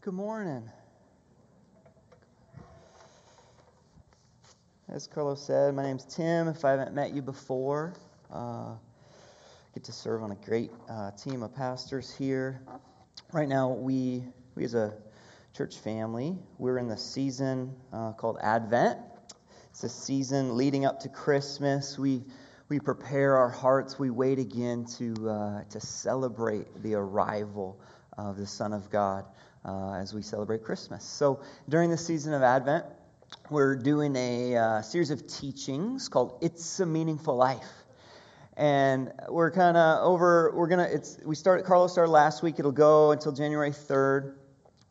Good morning. As Carlos said, my name's Tim. If I haven't met you before, uh, get to serve on a great uh, team of pastors here. Right now, we we as a church family, we're in the season uh, called Advent. It's a season leading up to Christmas. We we prepare our hearts. We wait again to uh, to celebrate the arrival of the Son of God uh, as we celebrate Christmas. So during the season of Advent, we're doing a uh, series of teachings called "It's a Meaningful Life." and we're kind of over we're gonna it's we started carlos started last week it'll go until january 3rd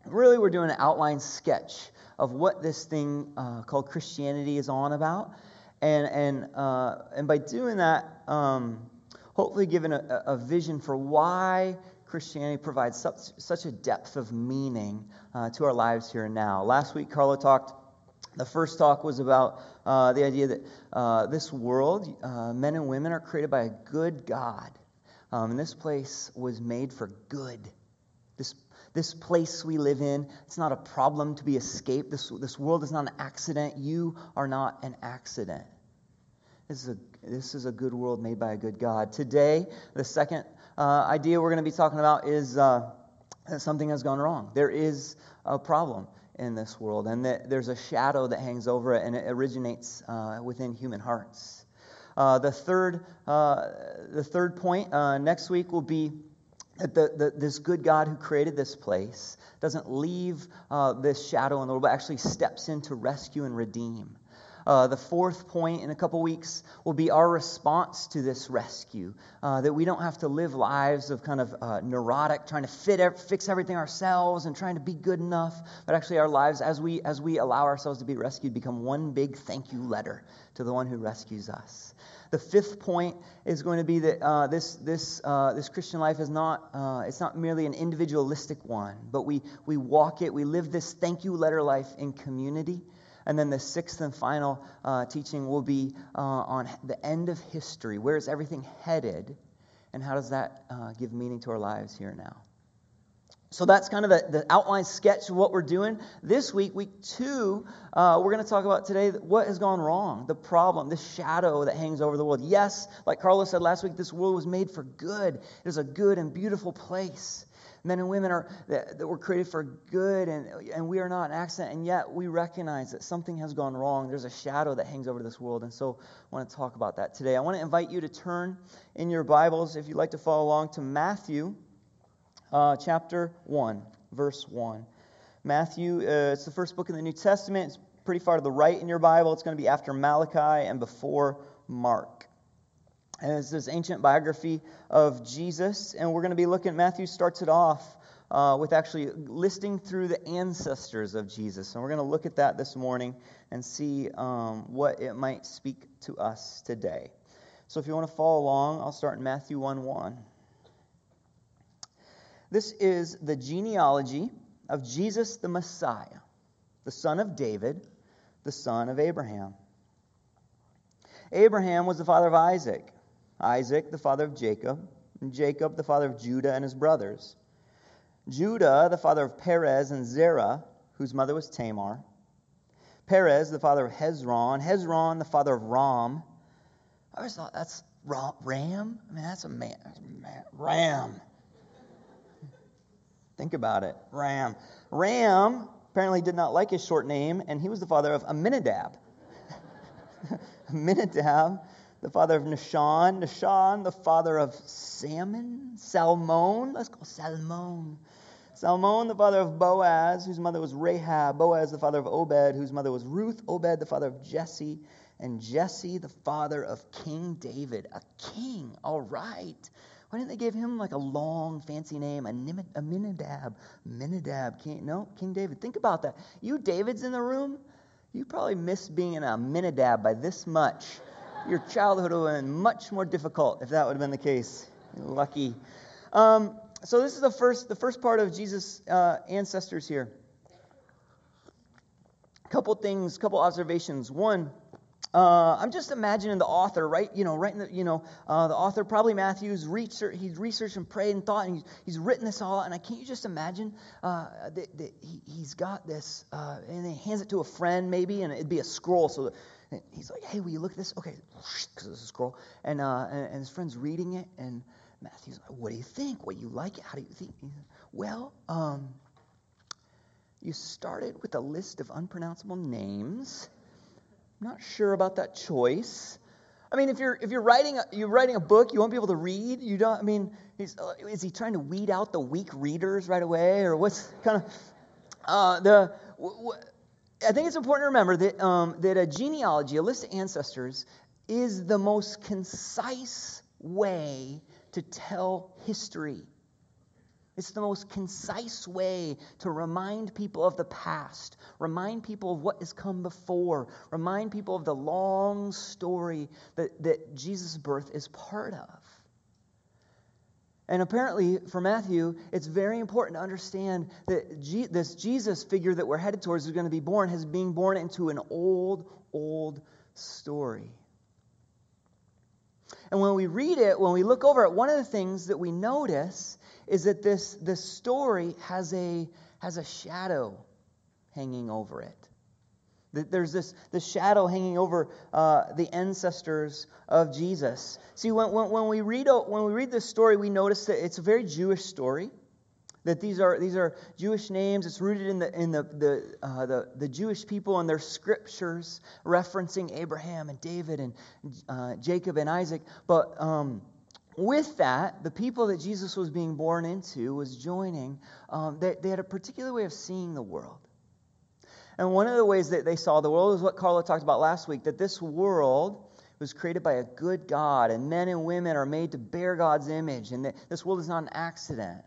really we're doing an outline sketch of what this thing uh, called christianity is on about and and uh, and by doing that um, hopefully giving a, a, vision for why christianity provides such, such a depth of meaning uh, to our lives here and now last week carlo talked the first talk was about uh, the idea that uh, this world, uh, men and women, are created by a good God. Um, and this place was made for good. This, this place we live in, it's not a problem to be escaped. This, this world is not an accident. You are not an accident. This is, a, this is a good world made by a good God. Today, the second uh, idea we're going to be talking about is uh, that something has gone wrong. There is a problem in this world, and that there's a shadow that hangs over it, and it originates uh, within human hearts. Uh, the third, uh, the third point uh, next week will be that the, the, this good God who created this place doesn't leave this shadow in the world, but actually steps in to rescue and redeem. Uh, the fourth point in a couple weeks will be our response to this rescue. Uh, that we don't have to live lives of kind of uh, neurotic, trying to fit, fix everything ourselves and trying to be good enough, but actually our lives, as we, as we allow ourselves to be rescued, become one big thank you letter to the one who rescues us. The fifth point is going to be that uh, this, this, uh, this Christian life is not, uh, it's not merely an individualistic one, but we, we walk it, we live this thank you letter life in community. And then the sixth and final uh, teaching will be uh, on the end of history. Where is everything headed? And how does that uh, give meaning to our lives here now? So that's kind of the, the outline sketch of what we're doing. This week, week two, uh, we're going to talk about today what has gone wrong, the problem, the shadow that hangs over the world. Yes, like Carlos said last week, this world was made for good. It is a good and beautiful place men and women are that, that were created for good and, and we are not an accident. And yet we recognize that something has gone wrong. There's a shadow that hangs over this world. And so i want to talk about that today. I want to invite you to turn in your bibles if you'd like to follow along to matthew uh, chapter 1 verse 1 matthew uh, it's the first book in the new testament. It's pretty far to the right in your bible. It's going to be after malachi and before mark it's this ancient biography of Jesus. And we're going to be looking, Matthew starts it off uh, with actually listing through the ancestors of Jesus. And we're going to look at that this morning and see um, what it might speak to us today. So if you want to follow along, I'll start in Matthew 1 1. This is the genealogy of Jesus the Messiah, the son of David, the son of Abraham. Abraham was the father of Isaac. Isaac, the father of Jacob, and Jacob, the father of Judah and his brothers. Judah, the father of Perez and Zerah, whose mother was Tamar. Perez, the father of Hezron. Hezron, the father of Ram. I always thought that's Ram. I mean, that's a man. That's a man. Ram. Think about it. Ram. Ram apparently did not like his short name, and he was the father of Amminadab. Amminadab the father of Nahshon, Nahshon, the father of Salmon, Salmon, let's go Salmon. Salmon, the father of Boaz, whose mother was Rahab, Boaz, the father of Obed, whose mother was Ruth, Obed, the father of Jesse, and Jesse, the father of King David. A king, all right. Why didn't they give him like a long, fancy name? Amminadab, Minadab, Minadab. King, no, King David. Think about that. You Davids in the room, you probably miss being a Minadab by this much your childhood would have been much more difficult if that would have been the case. Lucky. Um, so this is the first, the first part of Jesus' uh, ancestors here. A couple things, couple observations. One, uh, I'm just imagining the author, right? You know, writing the, you know, uh, the author, probably Matthew's research, he's researched and prayed and thought, and he's, he's written this all out. And I can't you just imagine uh, that, that he, has got this, uh, and he hands it to a friend maybe, and it'd be a scroll. So he's like, hey, will you look at this? Okay, because it's a scroll. And, uh, and, and, his friend's reading it, and Matthew's like, what do you think? What do you like it? How do you think? well, um, you started with a list of unpronounceable names. I'm not sure about that choice. I mean, if you're if you're writing a, you're writing a book, you want people to read. You don't. I mean, uh, is he trying to weed out the weak readers right away, or what's kind of uh, the? I think it's important to remember that um, that a genealogy, a list of ancestors, is the most concise way to tell history. It's the most concise way to remind people of the past, remind people of what has come before, remind people of the long story that, that Jesus' birth is part of. And apparently, for Matthew, it's very important to understand that this Jesus figure that we're headed towards is going to be born, has being born into an old, old story. And when we read it, when we look over it, one of the things that we notice is that this, this story has a, has a shadow hanging over it. There's this, this shadow hanging over uh, the ancestors of Jesus. See, when, when, when, we read, when we read this story, we notice that it's a very Jewish story. That these are, these are Jewish names. It's rooted in, the, in the, the, uh, the, the Jewish people and their scriptures, referencing Abraham and David and uh, Jacob and Isaac. But um, with that, the people that Jesus was being born into was joining. Um, they, they had a particular way of seeing the world. And one of the ways that they saw the world is what Carlos talked about last week that this world was created by a good God, and men and women are made to bear God's image, and that this world is not an accident.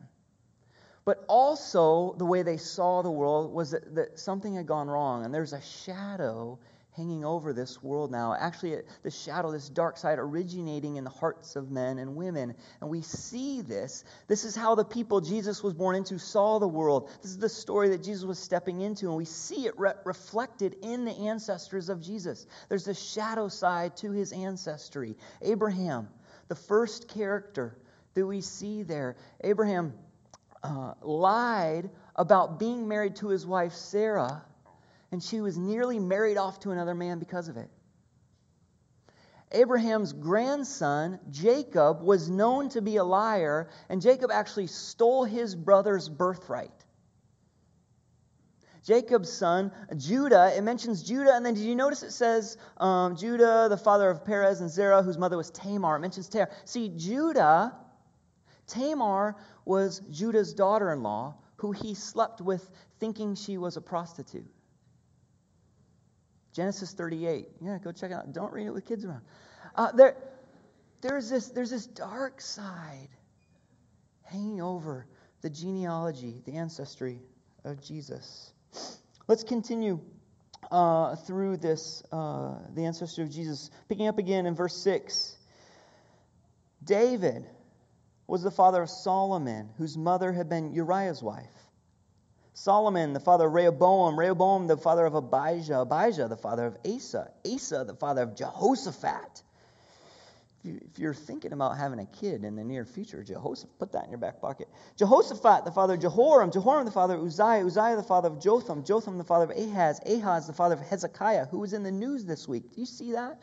But also, the way they saw the world was that, that something had gone wrong, and there's a shadow hanging over this world now. Actually, the shadow, this dark side, originating in the hearts of men and women. And we see this. This is how the people Jesus was born into saw the world. This is the story that Jesus was stepping into, and we see it re- reflected in the ancestors of Jesus. There's a shadow side to his ancestry. Abraham, the first character that we see there, Abraham uh, lied about being married to his wife Sarah and she was nearly married off to another man because of it. Abraham's grandson, Jacob, was known to be a liar, and Jacob actually stole his brother's birthright. Jacob's son, Judah, it mentions Judah, and then did you notice it says um, Judah, the father of Perez and Zerah, whose mother was Tamar? It mentions Tamar. See, Judah, Tamar was Judah's daughter in law, who he slept with thinking she was a prostitute. Genesis 38. Yeah, go check it out. Don't read it with kids around. Uh, there, there's, this, there's this dark side hanging over the genealogy, the ancestry of Jesus. Let's continue uh, through this, uh, the ancestry of Jesus. Picking up again in verse 6. David was the father of Solomon, whose mother had been Uriah's wife. Solomon, the father of Rehoboam, Rehoboam, the father of Abijah, Abijah, the father of Asa, Asa, the father of Jehoshaphat. If you're thinking about having a kid in the near future, Jehoshaphat, put that in your back pocket. Jehoshaphat, the father of Jehoram, Jehoram, the father of Uzziah, Uzziah, the father of Jotham, Jotham, the father of Ahaz, Ahaz, the father of Hezekiah, who was in the news this week. Do you see that?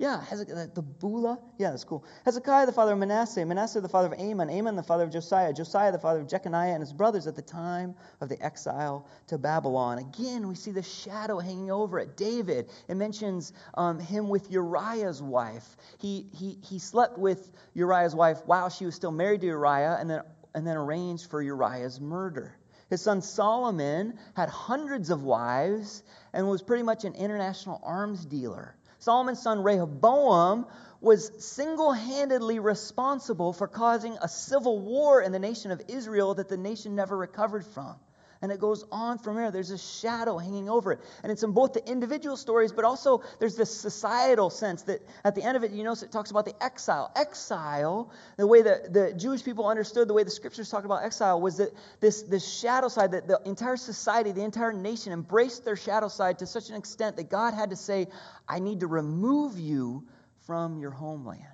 Yeah, Hezekiah, the bulla. Yeah, that's cool. Hezekiah, the father of Manasseh. Manasseh, the father of Amon. Amon, the father of Josiah. Josiah, the father of Jeconiah and his brothers at the time of the exile to Babylon. Again, we see the shadow hanging over it. David, it mentions um, him with Uriah's wife. He, he, he slept with Uriah's wife while she was still married to Uriah and then, and then arranged for Uriah's murder. His son Solomon had hundreds of wives and was pretty much an international arms dealer. Solomon's son Rehoboam was single handedly responsible for causing a civil war in the nation of Israel that the nation never recovered from. And it goes on from there. There's a shadow hanging over it. And it's in both the individual stories, but also there's this societal sense that at the end of it, you notice it talks about the exile. Exile, the way that the Jewish people understood, the way the scriptures talk about exile, was that this, this shadow side, that the entire society, the entire nation embraced their shadow side to such an extent that God had to say, I need to remove you from your homeland.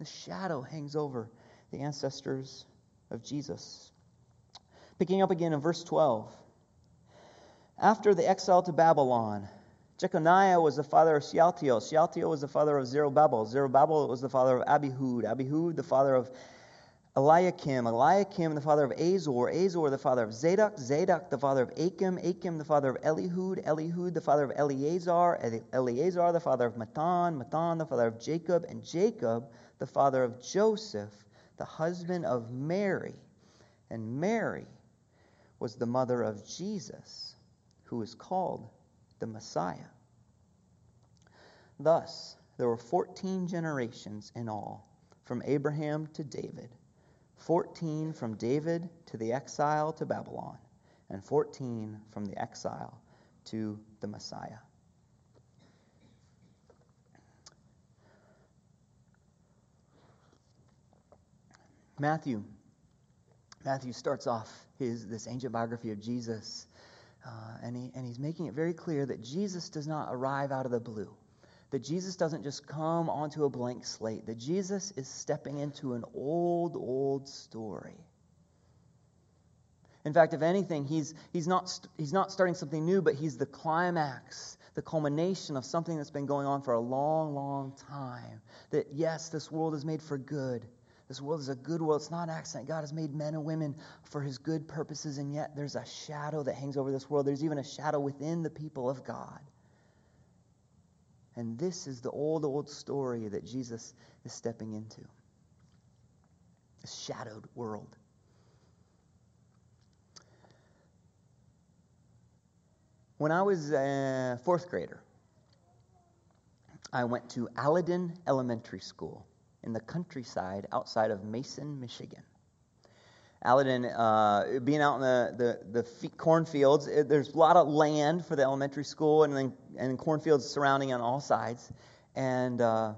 The shadow hangs over the ancestors of Jesus. Picking up again in verse 12. After the exile to Babylon, Jeconiah was the father of Shealtiel. Shealtiel was the father of Zerubbabel. Zerubbabel was the father of Abihud. Abihud, the father of Eliakim. Eliakim, the father of Azor. Azor, the father of Zadok. Zadok, the father of Achim. Achim, the father of Elihud. Elihud, the father of Eleazar. Eleazar, the father of Matthan. Matthan, the father of Jacob. And Jacob, the father of Joseph, the husband of Mary. And Mary was the mother of Jesus, who is called the Messiah. Thus, there were 14 generations in all, from Abraham to David, 14 from David to the exile to Babylon, and 14 from the exile to the Messiah. Matthew Matthew starts off his this ancient biography of Jesus, uh, and, he, and he's making it very clear that Jesus does not arrive out of the blue. That Jesus doesn't just come onto a blank slate. That Jesus is stepping into an old, old story. In fact, if anything, he's, he's, not, he's not starting something new, but he's the climax, the culmination of something that's been going on for a long, long time. That yes, this world is made for good this world is a good world. It's not an accident. God has made men and women for his good purposes, and yet there's a shadow that hangs over this world. There's even a shadow within the people of God. And this is the old, old story that Jesus is stepping into a shadowed world. When I was a fourth grader, I went to Alaiedon Elementary School in the countryside outside of Mason, Michigan. Alaiedon, uh, being out in the, the, the cornfields, it, there's a lot of land for the elementary school and then and cornfields surrounding on all sides. And, uh,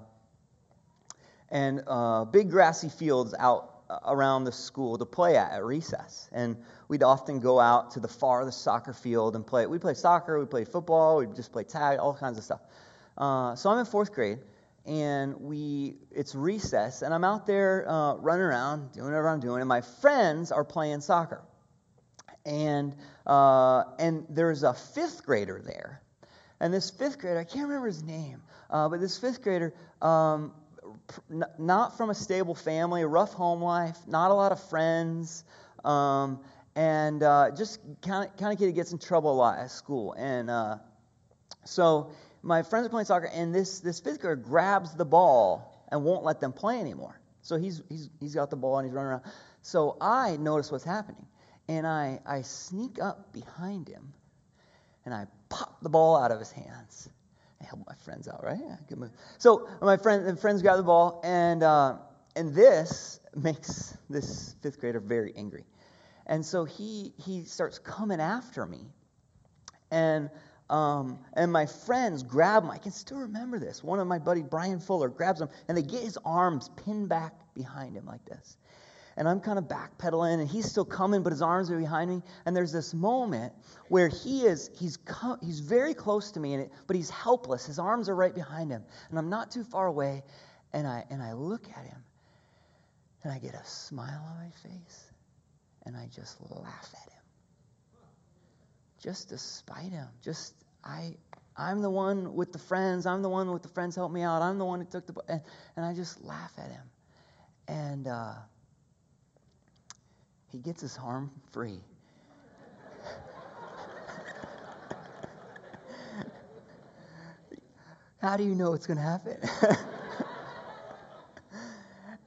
and uh, big grassy fields out around the school to play at at recess. And we'd often go out to the farthest soccer field and play. We'd play soccer, we'd play football, we'd just play tag, all kinds of stuff. Uh, so I'm in fourth grade, and we it's recess and i'm out there uh, running around doing whatever i'm doing and my friends are playing soccer. And uh, and there's a fifth grader there. And this fifth grader i can't remember his name uh, but this fifth grader um, not from a stable family a rough home life not a lot of friends um, and uh, just kind of kind of kid gets in trouble a lot at school. And uh, so my friends are playing soccer, and this, this fifth grader grabs the ball and won't let them play anymore. So he's, he's, he's got the ball and he's running around. So I notice what's happening, and I, I sneak up behind him, and I pop the ball out of his hands. I help my friends out, right? Yeah, good move. So my friend, friends grab the ball, and, uh, and this makes this fifth grader very angry. And so he, he starts coming after me. And um, and my friends grab him. I can still remember this. One of my buddy, Brian Fuller, grabs him, and they get his arms pinned back behind him like this. And I'm kind of backpedaling, and he's still coming, but his arms are behind me. And there's this moment where he is, he's, co- he's very close to me, and it, but he's helpless. His arms are right behind him. And I'm not too far away, and I, and I look at him, and I get a smile on my face, and I just laugh at him. Just to spite him. Just I, I'm the one with the friends. I'm the one with the friends help me out. I'm the one who took the and, and I just laugh at him, and uh, he gets his arm free. How do you know it's going to happen?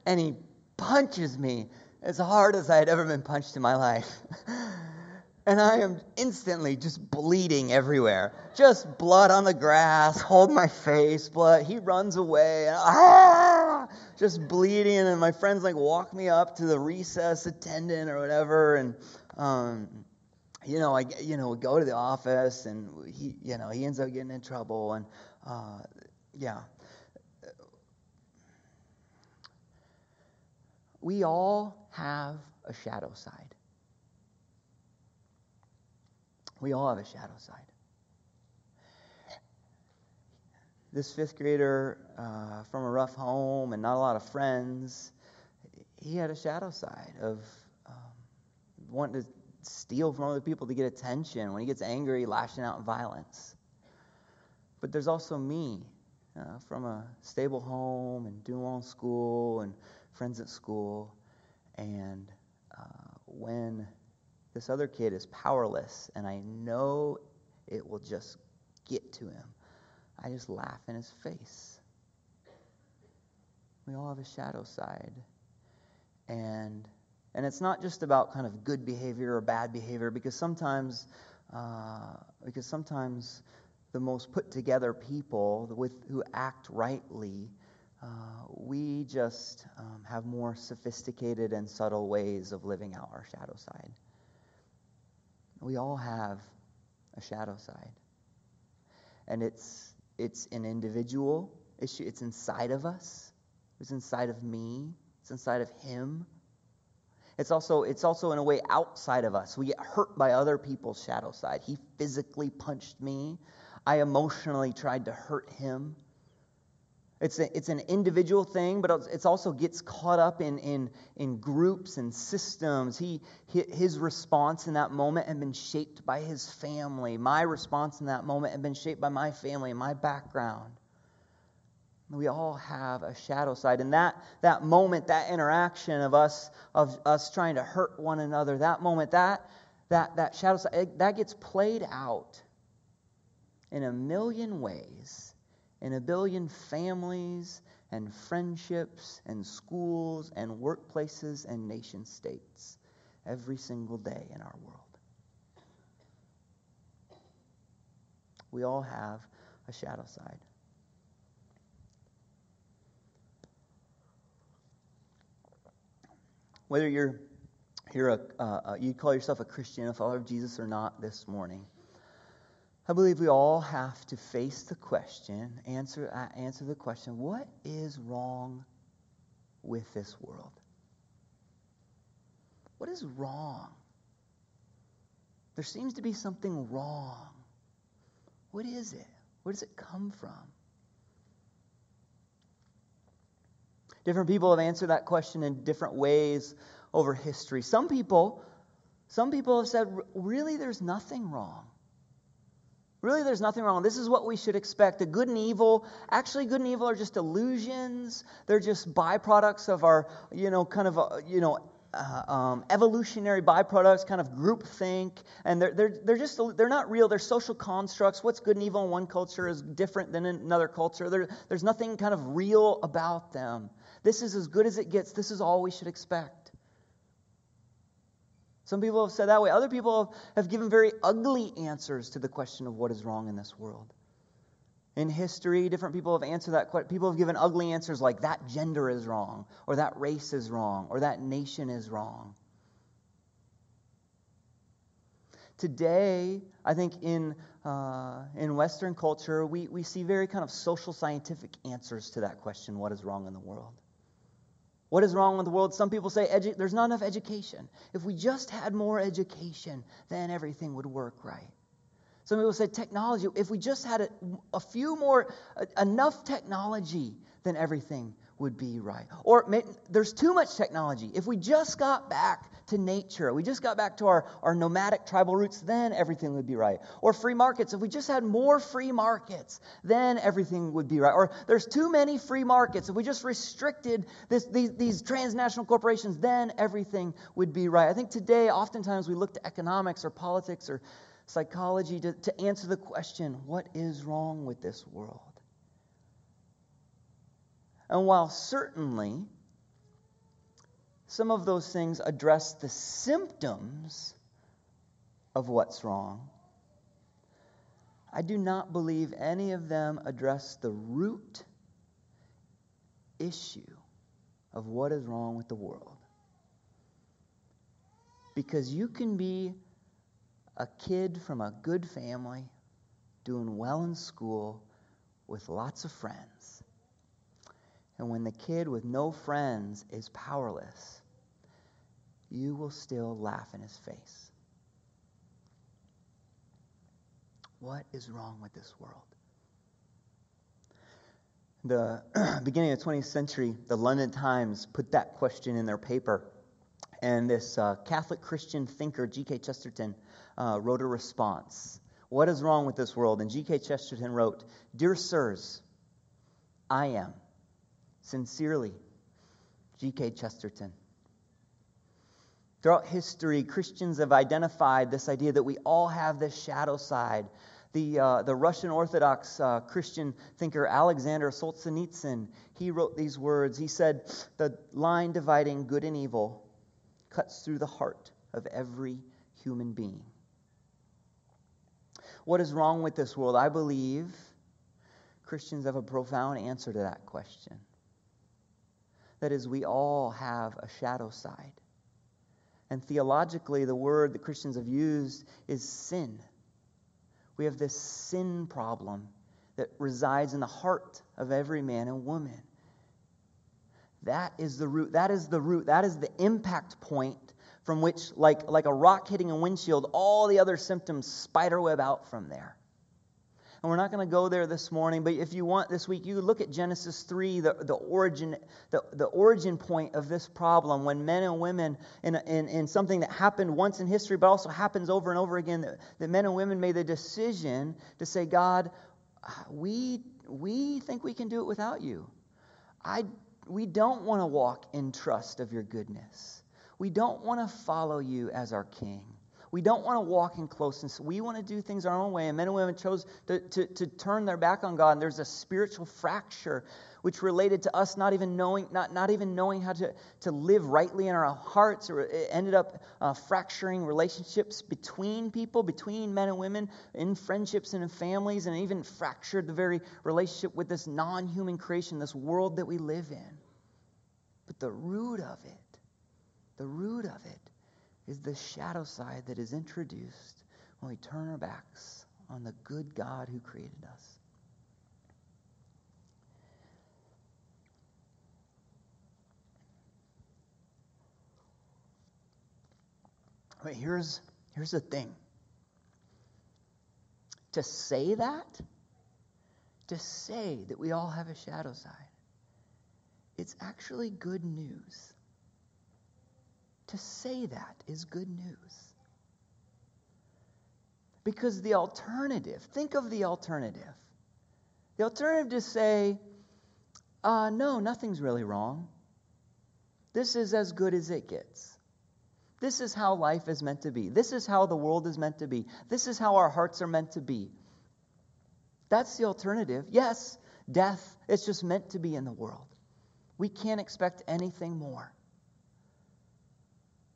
and he punches me as hard as I had ever been punched in my life and I am instantly just bleeding everywhere. Just blood on the grass, hold my face, blood. He runs away. And, ah! just bleeding, and my friends like walk me up to the recess attendant or whatever, and um, you know, I you know we go to the office, and he you know he ends up getting in trouble, and uh, yeah. We all have a shadow side. We all have a shadow side. This fifth grader uh, from a rough home and not a lot of friends, he had a shadow side of um, wanting to steal from other people to get attention. When he gets angry, lashing out in violence. But there's also me uh, from a stable home and doing well in school and friends at school. And uh, when this other kid is powerless and I know it will just get to him, I just laugh in his face. We all have a shadow side. And and it's not just about kind of good behavior or bad behavior because sometimes uh, because sometimes the most put together people with who act rightly uh, we just um, have more sophisticated and subtle ways of living out our shadow side. We all have a shadow side. And it's, it's an individual issue, it's inside of us, it's inside of me, it's inside of him. It's also, it's also in a way outside of us. We get hurt by other people's shadow side. He physically punched me. I emotionally tried to hurt him. It's, a, it's an individual thing, but it also gets caught up in, in, in groups and systems. He, his response in that moment had been shaped by his family. My response in that moment had been shaped by my family and my background. We all have a shadow side. And that, that moment, that interaction of us, of us trying to hurt one another, that moment, that, that, that shadow side, that gets played out in a million ways in a billion families and friendships and schools and workplaces and nation states every single day in our world. We all have a shadow side. Whether you're here, a, uh, you call yourself a Christian, a follower of Jesus or not this morning, I believe we all have to face the question, answer, uh, answer the question what is wrong with this world? What is wrong? There seems to be something wrong. What is it? Where does it come from? Different people have answered that question in different ways over history. Some people, some people have said, really, there's nothing wrong. Really, there's nothing wrong. This is what we should expect. The good and evil, actually, good and evil are just illusions. They're just byproducts of our, you know, kind of, uh, you know, uh, um, evolutionary byproducts, kind of groupthink, and they're, they're, they're just they're not real. They're social constructs. What's good and evil in one culture is different than in another culture. There, there's nothing kind of real about them. This is as good as it gets. This is all we should expect. Some people have said that way. Other people have given very ugly answers to the question of what is wrong in this world. In history, different people have answered that question. People have given ugly answers like that gender is wrong, or that race is wrong, or that nation is wrong. Today, I think in, uh, in Western culture, we, we see very kind of social scientific answers to that question what is wrong in the world? What is wrong with the world? Some people say edu- there's not enough education. If we just had more education, then everything would work right. Some people say technology. If we just had a, a few more, a, enough technology, then everything would be right. Or may, there's too much technology. If we just got back to nature, we just got back to our, our nomadic tribal roots, then everything would be right. Or free markets. If we just had more free markets, then everything would be right. Or there's too many free markets. If we just restricted this, these, these transnational corporations, then everything would be right. I think today, oftentimes, we look to economics or politics or psychology to, to answer the question what is wrong with this world? And while certainly some of those things address the symptoms of what's wrong, I do not believe any of them address the root issue of what is wrong with the world. Because you can be a kid from a good family, doing well in school, with lots of friends. And when the kid with no friends is powerless, you will still laugh in his face. What is wrong with this world? The beginning of the 20th century, the London Times put that question in their paper. And this uh, Catholic Christian thinker, G.K. Chesterton, uh, wrote a response. What is wrong with this world? And G.K. Chesterton wrote Dear sirs, I am sincerely G.K. Chesterton. Throughout history, Christians have identified this idea that we all have this shadow side. The, uh, the Russian Orthodox uh, Christian thinker Alexander Solzhenitsyn, he wrote these words. He said, The line dividing good and evil cuts through the heart of every human being. What is wrong with this world? I believe Christians have a profound answer to that question. That is, we all have a shadow side. And theologically, the word that Christians have used is sin. We have this sin problem that resides in the heart of every man and woman. That is the root. That is the root. That is the impact point from which, like, like a rock hitting a windshield, all the other symptoms spiderweb out from there. And we're not going to go there this morning, but if you want this week, you look at Genesis 3, the, the, origin, the, the origin point of this problem when men and women, in, in, in something that happened once in history, but also happens over and over again, that, that men and women made the decision to say, God, we, we think we can do it without you. I, we don't want to walk in trust of your goodness. We don't want to follow you as our king. We don't want to walk in closeness. We want to do things our own way. And men and women chose to, to, to turn their back on God. And there's a spiritual fracture which related to us not even knowing, not, not even knowing how to, to live rightly in our hearts, it ended up uh, fracturing relationships between people, between men and women, in friendships and in families, and even fractured the very relationship with this non human creation, this world that we live in. But the root of it, the root of it is the shadow side that is introduced when we turn our backs on the good God who created us. But here's, here's the thing to say that, to say that we all have a shadow side, it's actually good news. To say that is good news. Because the alternative, think of the alternative. The alternative to say, uh, no, nothing's really wrong. This is as good as it gets. This is how life is meant to be. This is how the world is meant to be. This is how our hearts are meant to be. That's the alternative. Yes, death, it's just meant to be in the world. We can't expect anything more.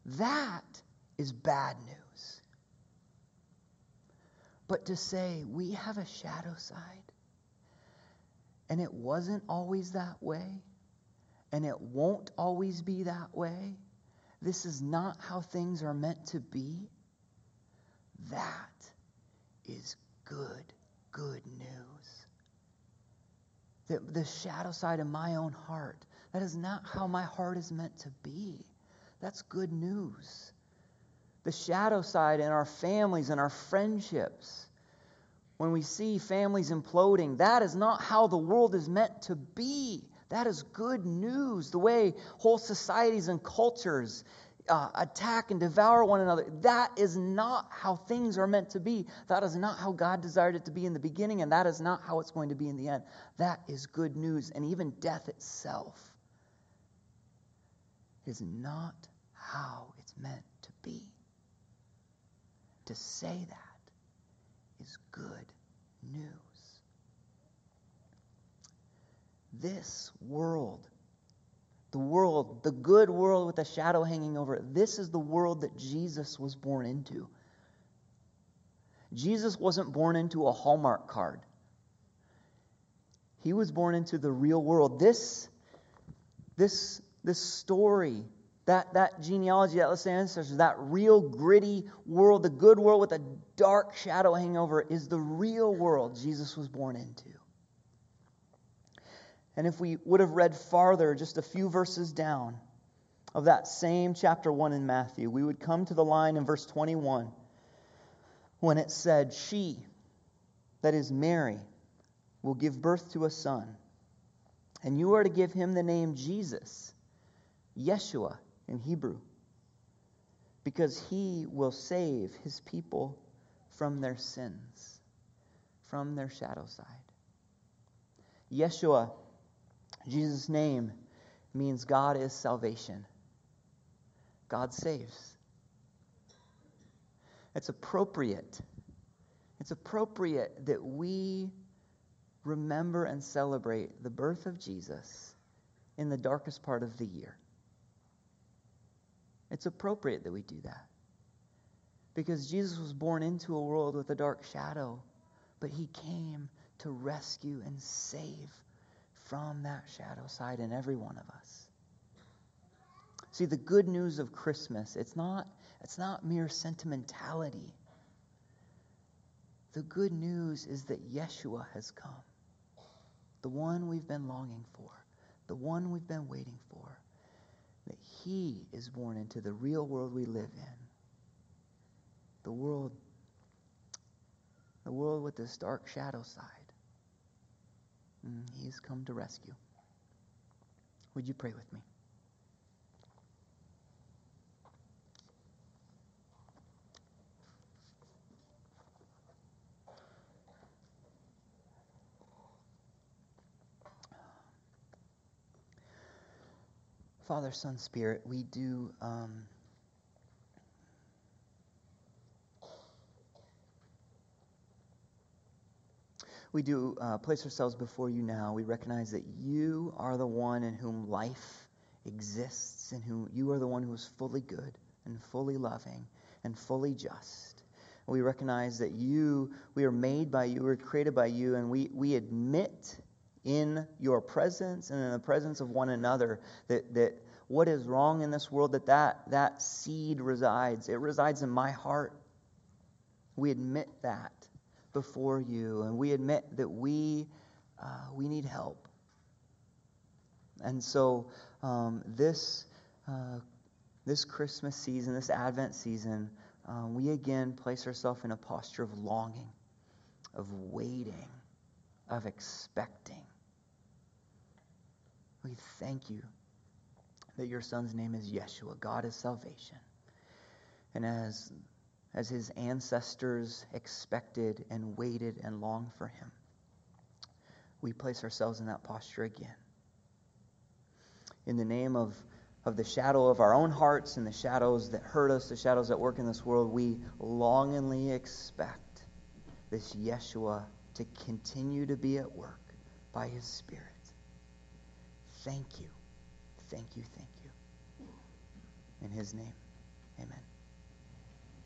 That is bad news. But to say we have a shadow side, and it wasn't always that way, and it won't always be that way, this is not how things are meant to be, that is good, good news. The, the shadow side of my own heart, that is not how my heart is meant to be. That's good news. The shadow side in our families and our friendships, when we see families imploding, that is not how the world is meant to be. That is good news. The way whole societies and cultures uh, attack and devour one another, that is not how things are meant to be. That is not how God desired it to be in the beginning, and that is not how it's going to be in the end. That is good news. And even death itself is not how it's meant to be. To say that is good news. This world, the world, the good world with a shadow hanging over it, this is the world that Jesus was born into. Jesus wasn't born into a Hallmark card. He was born into the real world. This, this this story, that, that genealogy, that list of ancestors, that real gritty world, the good world with a dark shadow hanging over it, is the real world Jesus was born into. And if we would have read farther, just a few verses down of that same chapter 1 in Matthew, we would come to the line in verse 21 when it said, She, that is Mary, will give birth to a son, and you are to give him the name Jesus, Yeshua in Hebrew, because he will save his people from their sins, from their shadow side. Yeshua Jesus' name means God is salvation. God saves. It's appropriate. It's appropriate that we remember and celebrate the birth of Jesus in the darkest part of the year. It's appropriate that we do that. Because Jesus was born into a world with a dark shadow, but he came to rescue and save from that shadow side in every one of us. See, the good news of Christmas, it's not, it's not mere sentimentality. The good news is that Yeshua has come, the one we've been longing for, the one we've been waiting for, that he is born into the real world we live in. The world, the world with this dark shadow side. Mm, he's come to rescue. Would you pray with me? Father, Son, Spirit, we do. Um, we do uh, place ourselves before you now. We recognize that you are the one in whom life exists, and whom you are the one who is fully good and fully loving and fully just. We recognize that you, we are made by you, we're created by you, and we, we admit in your presence and in the presence of one another that, that what is wrong in this world, that, that that seed resides. It resides in my heart. We admit that before you, and we admit that we, uh, we need help. And so, um, this, uh, this Christmas season, this Advent season, uh, we again place ourselves in a posture of longing, of waiting, of expecting. We thank you that your son's name is Yeshua. God is salvation. And as as his ancestors expected and waited and longed for him. We place ourselves in that posture again. In the name of, of the shadow of our own hearts and the shadows that hurt us, the shadows that work in this world, we longingly expect this Yeshua to continue to be at work by his Spirit. Thank you. Thank you. Thank you. In his name, amen.